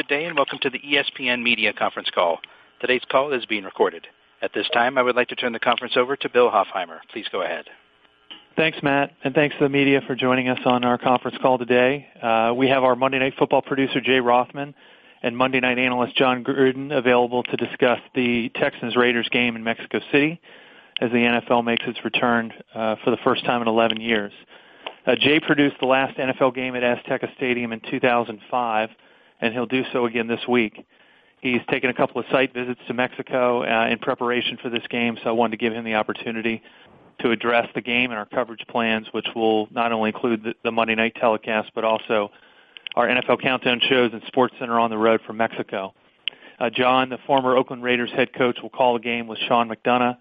Good day, and welcome to the ESPN Media Conference Call. Today's call is being recorded. At this time, I would like to turn the conference over to Bill Hoffheimer. Please go ahead. Thanks, Matt, and thanks to the media for joining us on our conference call today. Uh, we have our Monday Night Football producer, Jay Rothman, and Monday Night analyst, Jon Gruden, available to discuss the Texans-Raiders game in Mexico City as the NFL makes its return uh, for the first time in 11 years. Uh, Jay produced the last NFL game at Azteca Stadium in 2005, and he'll do so again this week. He's taken a couple of site visits to Mexico uh, in preparation for this game, so I wanted to give him the opportunity to address the game and our coverage plans, which will not only include the, the Monday night telecast, but also our NFL countdown shows and SportsCenter on the road from Mexico. Uh, Jon, the former Oakland Raiders head coach, will call the game with Sean McDonough,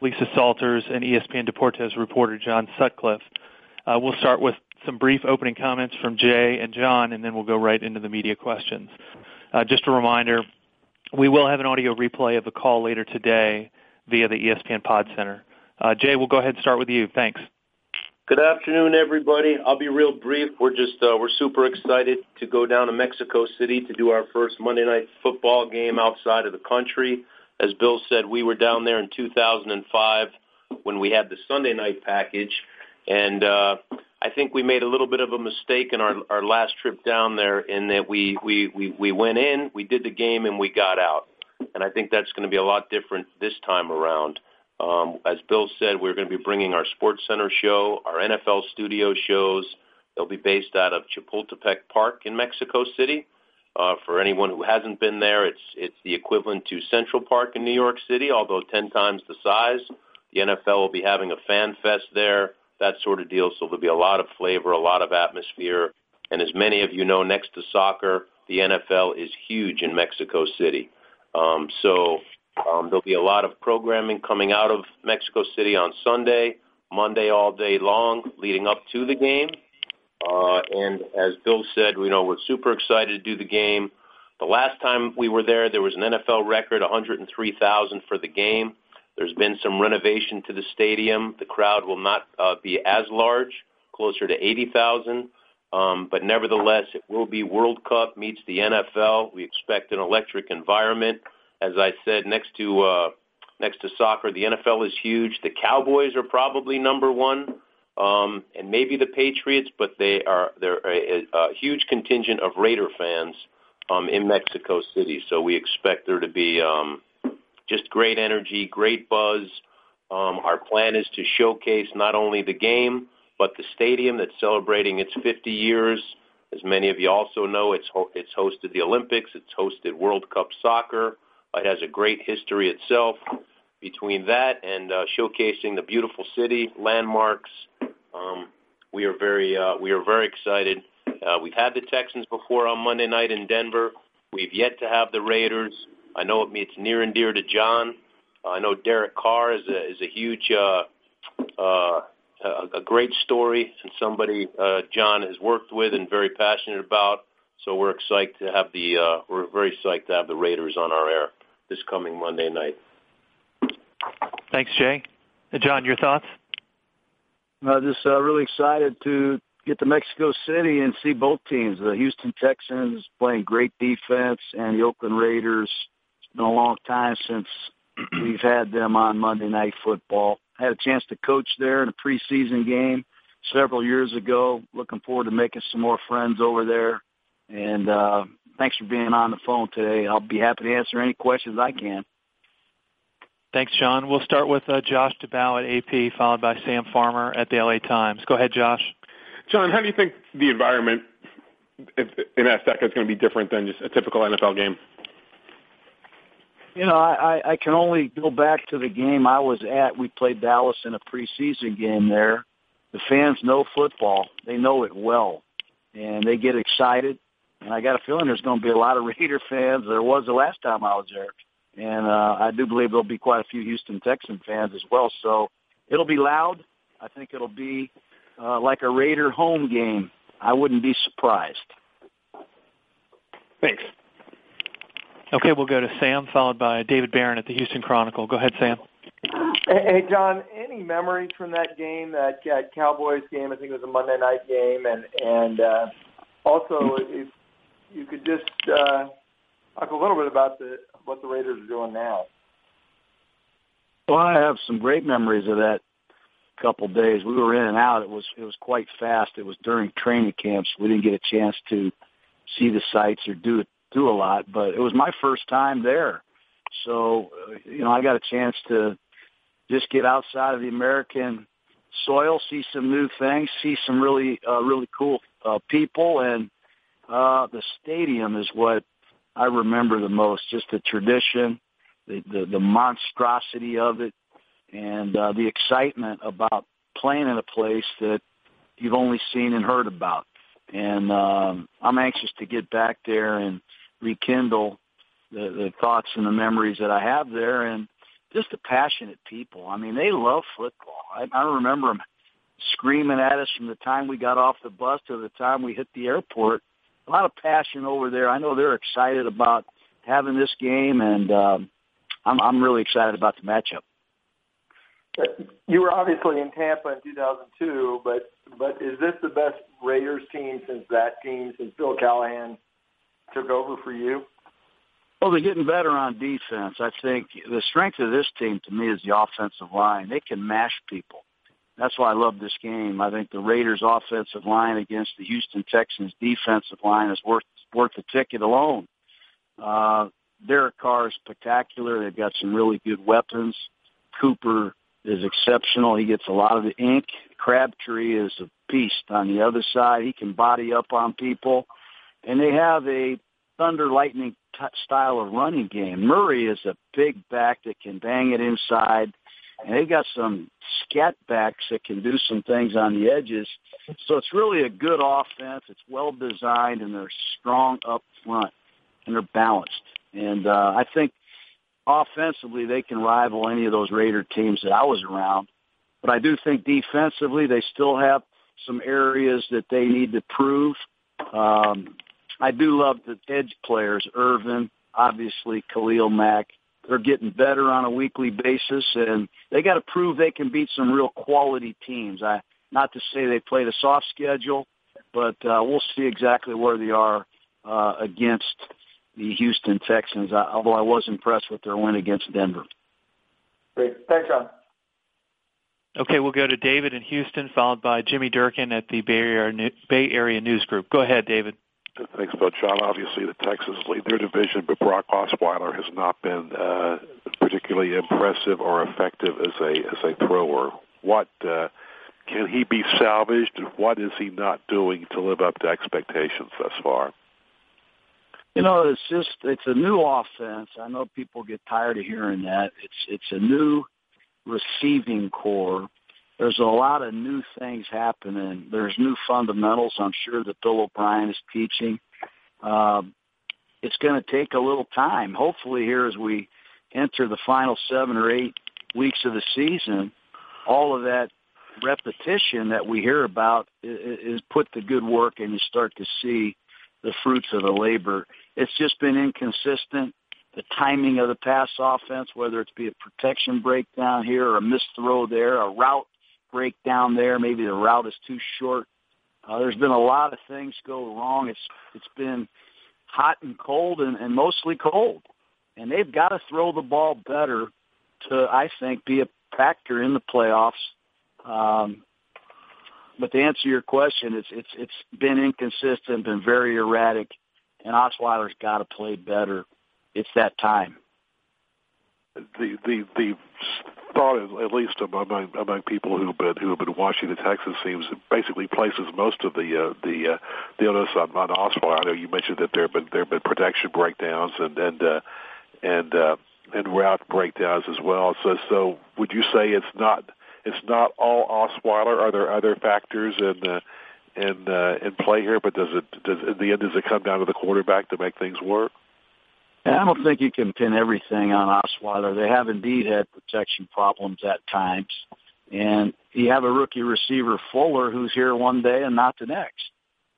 Lisa Salters, and ESPN Deportes reporter John Sutcliffe. Uh, we'll start with some brief opening comments from Jay and Jon, and then we'll go right into the media questions. Uh, just a reminder, we will have an audio replay of the call later today via the ESPN Pod Center. Uh, Jay, we'll go ahead and start with you. Thanks. Good afternoon, everybody. I'll be real brief. We're just uh, we're super excited to go down to Mexico City to do our first Monday night football game outside of the country. As Bill said, we were down there in 2005 when we had the Sunday night package, and uh, I think we made a little bit of a mistake in our last trip down there in that we we we, we went in, we did the game, and we got out. And I think that's going to be a lot different this time around. Um, as Bill said, we're going to be bringing our SportsCenter show, our NFL studio shows. They'll be based out of Chapultepec Park in Mexico City. Uh, for anyone who hasn't been there, it's it's the equivalent to Central Park in New York City, although ten times the size. The NFL will be having a fan fest there that sort of deal. So there'll be a lot of flavor, a lot of atmosphere. And as many of you know, next to soccer, the NFL is huge in Mexico City. Um, so um, there'll be a lot of programming coming out of Mexico City on Sunday, Monday all day long, leading up to the game. Uh, and as Bill said, you know, we're super excited to do the game. The last time we were there, there was an NFL record, 103,000 for the game. There's been some renovation to the stadium. The crowd will not uh, be as large, closer to 80,000. Um, but nevertheless, it will be World Cup meets the NFL. We expect an electric environment. As I said, next to uh, next to soccer, the NFL is huge. The Cowboys are probably number one, um, and maybe the Patriots, but they are they're a, a huge contingent of Raider fans um, in Mexico City. So we expect there to be um, just great energy, great buzz. Um, our plan is to showcase not only the game, but the stadium that's celebrating its 50 years. As many of you also know, it's, ho- it's hosted the Olympics, it's hosted World Cup soccer. It has a great history itself. Between that and uh, showcasing the beautiful city, landmarks, um, we are very uh, we are very excited. Uh, we've had the Texans before on Monday night in Denver. We've yet to have the Raiders. I know it's near and dear to Jon. I know Derek Carr is a is a huge uh, uh, a, a great story and somebody uh, Jon has worked with and very passionate about. So we're excited to have the uh, we're very psyched to have the Raiders on our air this coming Monday night. Thanks, Jay. Jon, your thoughts? Uh, just uh, really excited to get to Mexico City and see both teams. The Houston Texans playing great defense and the Oakland Raiders been a long time since we've had them on Monday Night Football. I had a chance to coach there in a preseason game several years ago. Looking forward to making some more friends over there. And uh, thanks for being on the phone today. I'll be happy to answer any questions I can. Thanks, Jon. We'll start with uh, Josh Dubow at AP, followed by Sam Farmer at the LA Times. Go ahead, Josh. Jon, how do you think the environment in Azteca is going to be different than just a typical NFL game? You know, I, I can only go back to the game I was at. We played Dallas in a preseason game there. The fans know football. They know it well. And they get excited. And I got a feeling there's going to be a lot of Raider fans. There was the last time I was there. And uh, I do believe there'll be quite a few Houston Texan fans as well. So it'll be loud. I think it'll be uh, like a Raider home game. I wouldn't be surprised. Thanks. Okay, we'll go to Sam, followed by David Barron at the Houston Chronicle. Go ahead, Sam. Hey, Jon. Any memories from that game, that, Cowboys game? I think it was a Monday night game, and and uh, also, if you could just uh, talk a little bit about the what the Raiders are doing now. Well, I have some great memories of that couple of days. We were in and out. It was it was quite fast. It was during training camps. We didn't get a chance to see the sights or do do a lot, but it was my first time there. So, uh, you know, I got a chance to just get outside of the American soil, see some new things, see some really uh, really cool uh, people, and uh, the stadium is what I remember the most. Just the tradition, the the, the monstrosity of it, and uh, the excitement about playing in a place that you've only seen and heard about. And um, I'm anxious to get back there and rekindle the, the thoughts and the memories that I have there, and just the passionate people. I mean, they love football. I, I remember them screaming at us from the time we got off the bus to the time we hit the airport. A lot of passion over there. I know they're excited about having this game, and um, I'm, I'm really excited about the matchup. You were obviously in Tampa in 2002, but but is this the best Raiders team since that team since Bill Callahan took over for you? Well, they're getting better on defense. I think the strength of this team to me is the offensive line. They can mash people. That's why I love this game. I think the Raiders' offensive line against the Houston Texans' defensive line is worth worth the ticket alone. Uh, Derek Carr is spectacular. They've got some really good weapons. Cooper is exceptional. He gets a lot of the ink. Crabtree is a beast on the other side. He can body up on people. And they have a thunder lightning t- style of running game. Murray is a big back that can bang it inside. And they've got some scat backs that can do some things on the edges. So it's really a good offense. It's well designed and they're strong up front and they're balanced. And uh, I think offensively they can rival any of those Raider teams that I was around. But I do think defensively they still have some areas that they need to prove. Um, I do love the edge players, Irvin, obviously Khalil Mack. They're getting better on a weekly basis, and they got to prove they can beat some real quality teams. I not to say they played a soft schedule, but uh, we'll see exactly where they are uh, against the Houston Texans, although I was impressed with their win against Denver. Great. Thanks, Jon. Okay, we'll go to David in Houston, followed by Jimmy Durkin at the Bay Area, Bay Area News Group. Go ahead, David. Thanks, Bill. Jon, obviously the Texans lead their division, but Brock Osweiler has not been uh, particularly impressive or effective as a as a thrower. What uh, can he be salvaged? What is he not doing to live up to expectations thus far? You know, it's just it's a new offense. I know people get tired of hearing that. It's it's a new receiving corps. There's a lot of new things happening. There's new fundamentals. I'm sure that Bill O'Brien is teaching. Uh, it's going to take a little time. Hopefully, here as we enter the final seven or eight weeks of the season, all of that repetition that we hear about is put to good work, and you start to see the fruits of the labor. It's just been inconsistent. The timing of the pass offense, whether it's be a protection breakdown here or a missed throw there, a route breakdown there, maybe the route is too short. Uh, there's been a lot of things go wrong. It's it's been hot and cold and, and mostly cold, and they've got to throw the ball better to I think be a factor in the playoffs. Um, but to answer your question, it's it's it's been inconsistent, been very erratic, and Osweiler's got to play better. It's that time. The the the thought, at least among among people who've been who have been watching the Texas teams, basically places most of the uh, the uh, the onus on, on Osweiler. I know you mentioned that there have been there have been protection breakdowns and and uh, and uh, and route breakdowns as well. So so would you say it's not it's not all Osweiler. Are there other factors in uh, in uh, in play here? But does it does in the end does it come down to the quarterback to make things work? I don't think you can pin everything on Osweiler. They have indeed had protection problems at times, and you have a rookie receiver Fuller who's here one day and not the next.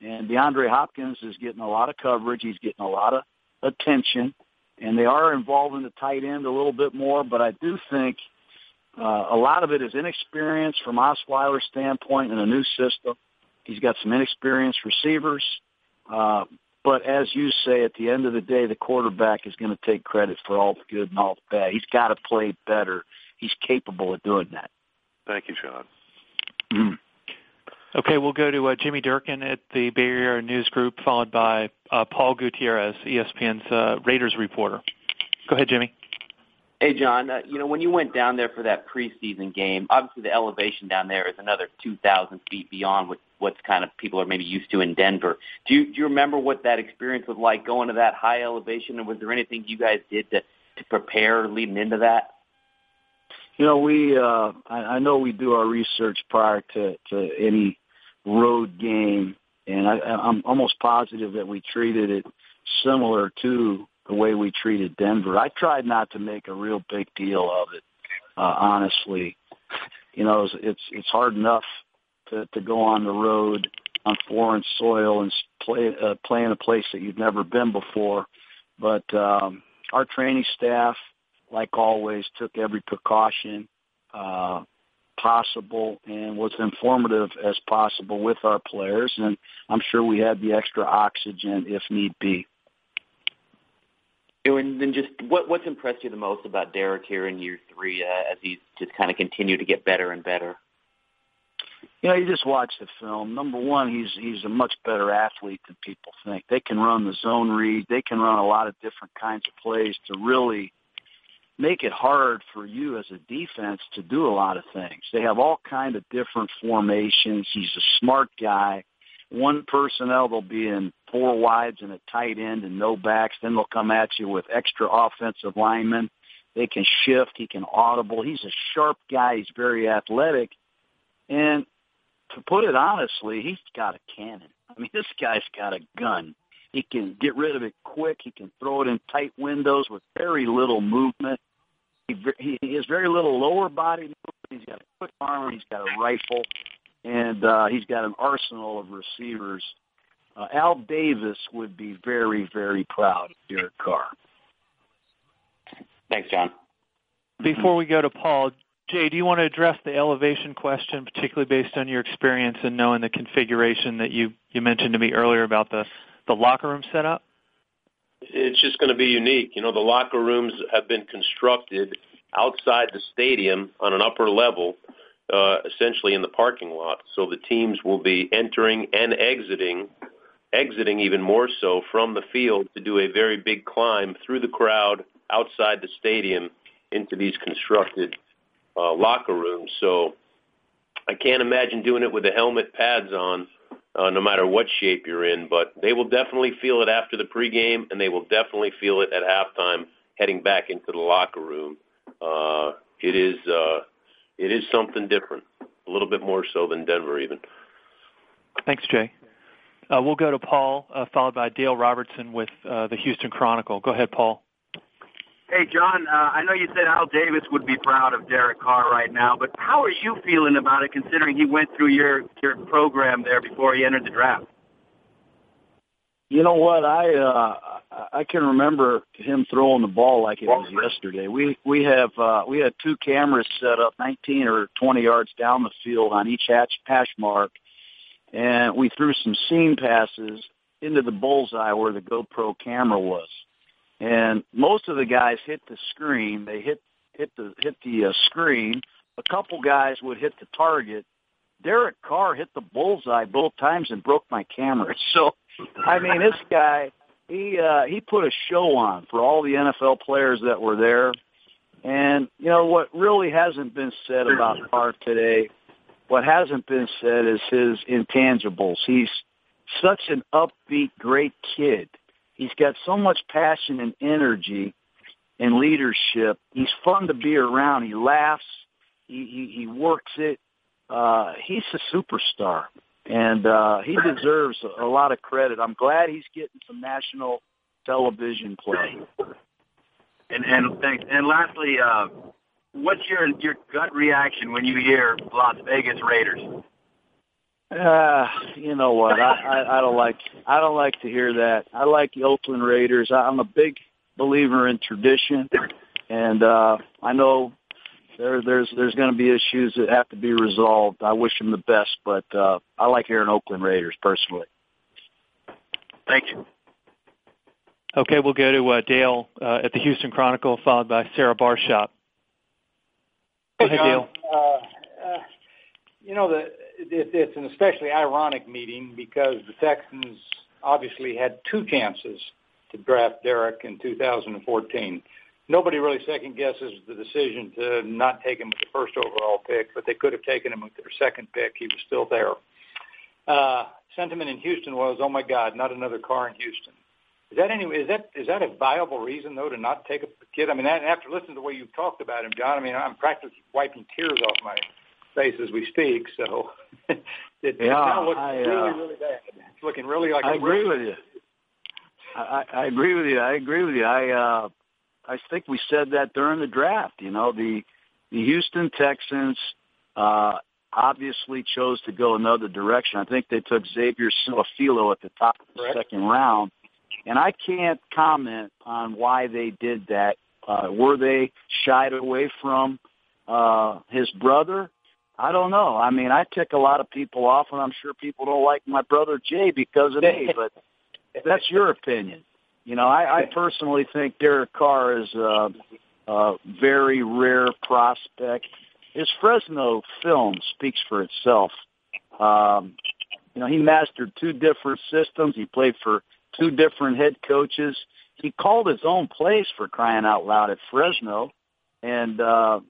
And DeAndre Hopkins is getting a lot of coverage. He's getting a lot of attention, and they are involving the tight end a little bit more. But I do think uh, a lot of it is inexperience from Osweiler's standpoint in a new system. He's got some inexperienced receivers. Uh, But as you say, at the end of the day, the quarterback is going to take credit for all the good and all the bad. He's got to play better. He's capable of doing that. Thank you, Sean. Mm. Okay, we'll go to uh, Jimmy Durkin at the Bay Area News Group, followed by uh, Paul Gutierrez, ESPN's uh, Raiders reporter. Go ahead, Jimmy. Hey, Jon. Uh, you know, when you went down there for that preseason game, obviously the elevation down there is another 2,000 feet beyond what what's kind of people are maybe used to in Denver. Do you do you remember what that experience was like going to that high elevation, and was there anything you guys did to to prepare leading into that? You know, we uh, I, I know we do our research prior to to any road game, and I, I'm almost positive that we treated it similar to the way we treated Denver. I tried not to make a real big deal of it, uh, honestly. You know, it's, it's it's hard enough to to go on the road on foreign soil and play uh, play in a place that you've never been before. But um, our training staff, like always, took every precaution uh, possible and was informative as possible with our players. And I'm sure we had the extra oxygen if need be. And then just what what's impressed you the most about Derek here in year three uh, as he's just kind of continued to get better and better? You know, you just watch the film. Number one, he's he's a much better athlete than people think. They can run the zone read. They can run a lot of different kinds of plays to really make it hard for you as a defense to do a lot of things. They have all kind of different formations. He's a smart guy one personnel, they'll be in four wides and a tight end and no backs. Then they'll come at you with extra offensive linemen. They can shift. He can audible. He's a sharp guy. He's very athletic. And to put it honestly, he's got a cannon. I mean, this guy's got a gun. He can get rid of it quick. He can throw it in tight windows with very little movement. He, he has very little lower body movement. He's got a quick arm. He's got a rifle and uh, he's got an arsenal of receivers. Uh, Al Davis would be very, very proud of Derek Carr. Thanks, Jon. Before we go to Paul, Jay, do you want to address the elevation question, particularly based on your experience and knowing the configuration that you, you mentioned to me earlier about the, the locker room setup? It's just going to be unique. You know, the locker rooms have been constructed outside the stadium on an upper level uh, essentially in the parking lot. So the teams will be entering and exiting, exiting even more so from the field to do a very big climb through the crowd outside the stadium into these constructed uh, locker rooms. So I can't imagine doing it with the helmet pads on, uh, no matter what shape you're in. But they will definitely feel it after the pregame, and they will definitely feel it at halftime, heading back into the locker room. Uh, it is uh, it is something different, a little bit more so than Denver even. Thanks, Jay. Uh, we'll go to Paul, uh, followed by Dale Robertson with uh, the Houston Chronicle. Go ahead, Paul. Hey, Jon, uh, I know you said Al Davis would be proud of Derek Carr right now, but how are you feeling about it considering he went through your, your program there before he entered the draft? You know what? I uh, I can remember him throwing the ball like it was yesterday. We we have uh, we had two cameras set up, 19 or 20 yards down the field on each hash, hash mark, and we threw some seam passes into the bullseye where the GoPro camera was. And most of the guys hit the screen. They hit hit the hit the uh, screen. A couple guys would hit the target. Derek Carr hit the bullseye both times and broke my camera. So I mean, this guy, he uh, he put a show on for all the NFL players that were there. And you know what really hasn't been said about Carr today, what hasn't been said is his intangibles. He's such an upbeat, great kid. He's got so much passion and energy and leadership. He's fun to be around. He laughs. He he, he works it. Uh, he's a superstar and uh, he deserves a lot of credit. I'm glad he's getting some national television play. And and thanks. And lastly, uh, what's your your gut reaction when you hear Las Vegas Raiders? Uh, you know what? I, I I don't like I don't like to hear that. I like the Oakland Raiders. I'm a big believer in tradition, and uh, I know there there's there's going to be issues that have to be resolved. I wish them the best, but uh, I like hearing Oakland Raiders personally. Thank you. Okay, we'll go to uh, Dale uh, at the Houston Chronicle, followed by Sarah Barshop. Ahead, Dale. Uh, uh, you know, the, it, it's an especially ironic meeting because the Texans obviously had two chances to draft Derek in 2014. Nobody really second guesses the decision to not take him with the first overall pick, but they could have taken him with their second pick. He was still there. Uh, sentiment in Houston was, "Oh my God, not another Carr in Houston." Is that any? Is that is that a viable reason though to not take a kid? I mean, that, after listening to the way you've talked about him, Jon, I mean, I'm practically wiping tears off my face as we speak. So it, yeah, now looking I, uh, really, really bad. It's looking really like. I agree with you. I, I agree with you. I agree with you. I uh, I think we said that during the draft. You know, the the Houston Texans uh, obviously chose to go another direction. I think they took Xavier Su'a-Filo at the top of the Correct. second round, and I can't comment on why they did that. Uh, were they shied away from uh, his brother? I don't know. I mean, I tick a lot of people off, and I'm sure people don't like my brother Jay because of me, but that's your opinion. You know, I, I personally think Derek Carr is a, a very rare prospect. His Fresno film speaks for itself. Um, you know, he mastered two different systems. He played for two different head coaches. He called his own plays for crying out loud at Fresno, and uh,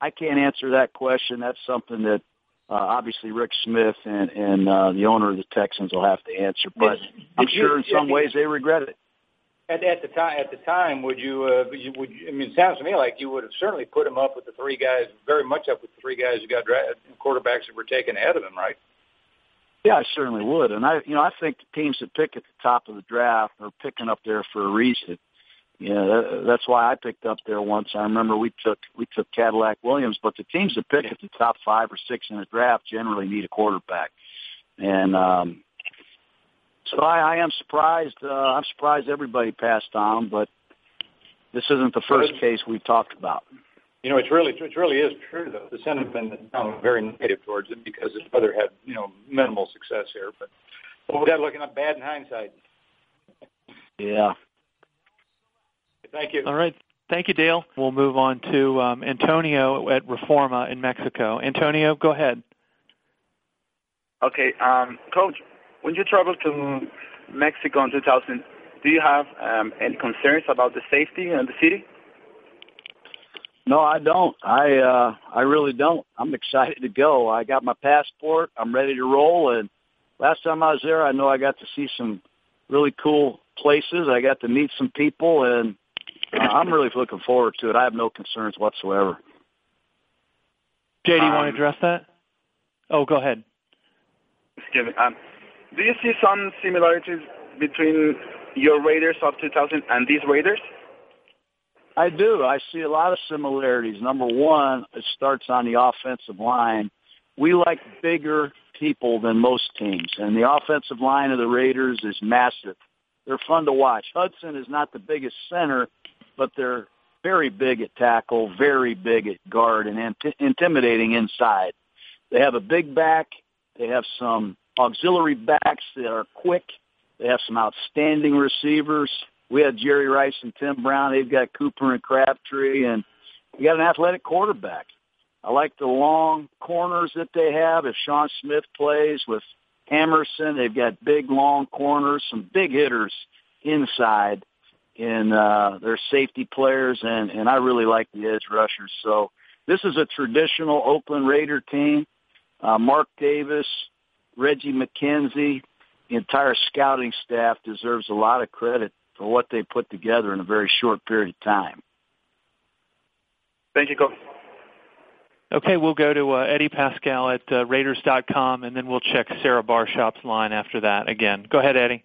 I can't answer that question. That's something that uh, obviously Rick Smith and, and uh, the owner of the Texans will have to answer. But I'm Did you- sure in some ways they regret it. At, at the time, at the time, would you, uh, would you, would you, I mean, it sounds to me like you would have certainly put him up with the three guys, very much up with the three guys who got drafted, quarterbacks that were taken ahead of him, right? Yeah, I certainly would. And I, you know, I think the teams that pick at the top of the draft are picking up there for a reason. Yeah, that, that's why I picked up there once. I remember we took we took Cadillac Williams, but the teams that pick at the top five or six in the draft generally need a quarterback. And um, so I, I am surprised. Uh, I'm surprised everybody passed on, but this isn't the first case we've talked about. You know, it's really, it really is true though. The sentiment is now very negative towards it because his brother had, you know, minimal success here. But well, that looking up bad in hindsight. Yeah. Thank you. All right. Thank you, Dale. We'll move on to um, Antonio at Reforma in Mexico. Antonio, go ahead. Okay, um, Coach, when you traveled to Mexico in 2000, do you have um, any concerns about the safety in the city? No, I don't. I uh I really don't. I'm excited to go. I got my passport. I'm ready to roll and last time I was there, I know I got to see some really cool places. I got to meet some people and uh, I'm really looking forward to it. I have no concerns whatsoever. Jay, do you want to Um, address that? Oh, go ahead. Excuse me. Um, do you see some similarities between your Raiders of 2000 and these Raiders? I do. I see a lot of similarities. Number one, it starts on the offensive line. We like bigger people than most teams, and the offensive line of the Raiders is massive. They're fun to watch. Hudson is not the biggest center, but they're very big at tackle, very big at guard, and int- intimidating inside. They have a big back. They have some auxiliary backs that are quick. They have some outstanding receivers. We had Jerry Rice and Tim Brown. They've got Cooper and Crabtree, and you got an athletic quarterback. I like the long corners that they have. If Sean Smith plays with Amerson, they've got big long corners, some big hitters inside in uh, their safety players, and and I really like the edge rushers. So this is a traditional Oakland Raider team. Uh, Mark Davis, Reggie McKenzie, the entire scouting staff deserves a lot of credit for what they put together in a very short period of time. Thank you, Coach. Okay, we'll go to uh, Eddie Paskal at uh, Raiders.com, and then we'll check Sarah Barshop's line after that again. Go ahead, Eddie.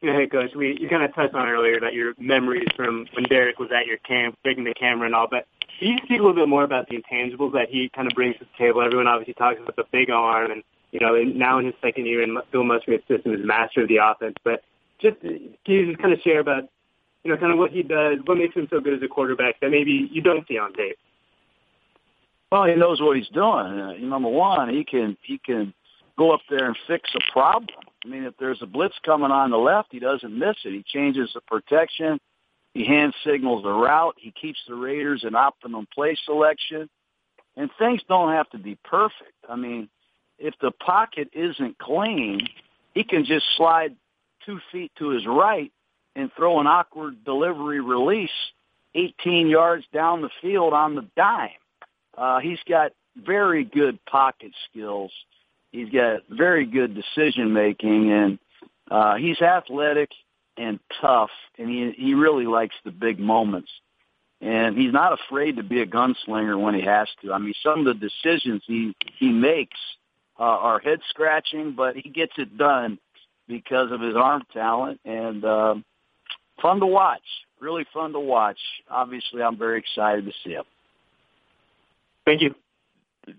Yeah, hey, Coach. We you kind of touched on earlier that your memories from when Derek was at your camp, breaking the camera and all, but can you speak a little bit more about the intangibles that he kind of brings to the table? Everyone obviously talks about the big arm, and you know, and now in his second year in Bill Musgrave's system, is master of the offense. But just can you just kind of share about you know kind of what he does, what makes him so good as a quarterback that maybe you don't see on tape? Well, he knows what he's doing. Uh, number one, he can he can go up there and fix a problem. I mean, if there's a blitz coming on the left, he doesn't miss it. He changes the protection. He hand signals the route. He keeps the Raiders in optimum play selection. And things don't have to be perfect. I mean, if the pocket isn't clean, he can just slide two feet to his right and throw an awkward delivery release 18 yards down the field on the dime. Uh, he's got very good pocket skills. He's got very good decision making, and uh, he's athletic and tough, and he he really likes the big moments. And he's not afraid to be a gunslinger when he has to. I mean, some of the decisions he he makes uh, are head scratching, but he gets it done because of his arm talent and uh, fun to watch. Really fun to watch. Obviously, I'm very excited to see him. Thank you.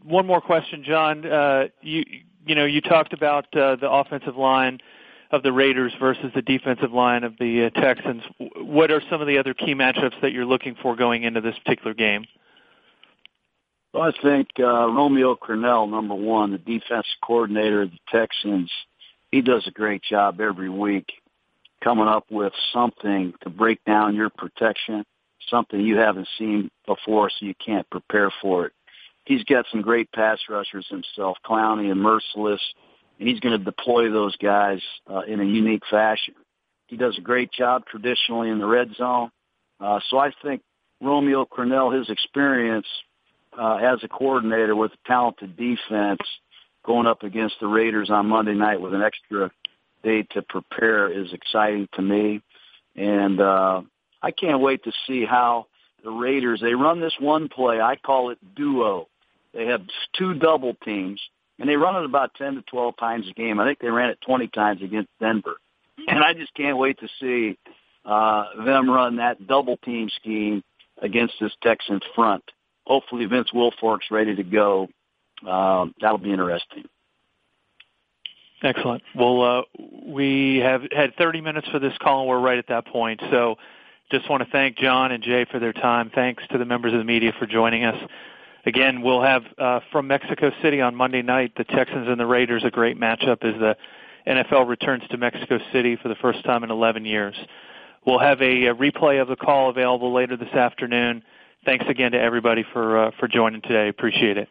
One more question, Jon. Uh, you you know you talked about uh, the offensive line of the Raiders versus the defensive line of the uh, Texans. What are some of the other key matchups that you're looking for going into this particular game? Well, I think uh, Romeo Crennel, number one, the defense coordinator of the Texans, he does a great job every week coming up with something to break down your protection, something you haven't seen before so you can't prepare for it. He's got some great pass rushers himself, Clowney and Mercilus, and he's going to deploy those guys uh, in a unique fashion. He does a great job traditionally in the red zone. Uh, so I think Romeo Crennel, his experience uh, as a coordinator with a talented defense, going up against the Raiders on Monday night with an extra day to prepare is exciting to me. And uh, I can't wait to see how the Raiders, they run this one play. I call it duo. They have two double teams and they run it about 10 to 12 times a game. I think they ran it 20 times against Denver. And I just can't wait to see uh, them run that double team scheme against this Texans front. Hopefully Vince Wilfork's ready to go. Um, that'll be interesting. Excellent. Well, uh, we have had 30 minutes for this call, and we're right at that point. So just want to thank Jon and Jay for their time. Thanks to the members of the media for joining us again, we'll have uh, from Mexico City on Monday night the Texans and the Raiders. A great matchup as the NFL returns to Mexico City for the first time in 11 years. We'll have a, a replay of the call available later this afternoon. Thanks again to everybody for uh, for joining today. Appreciate it.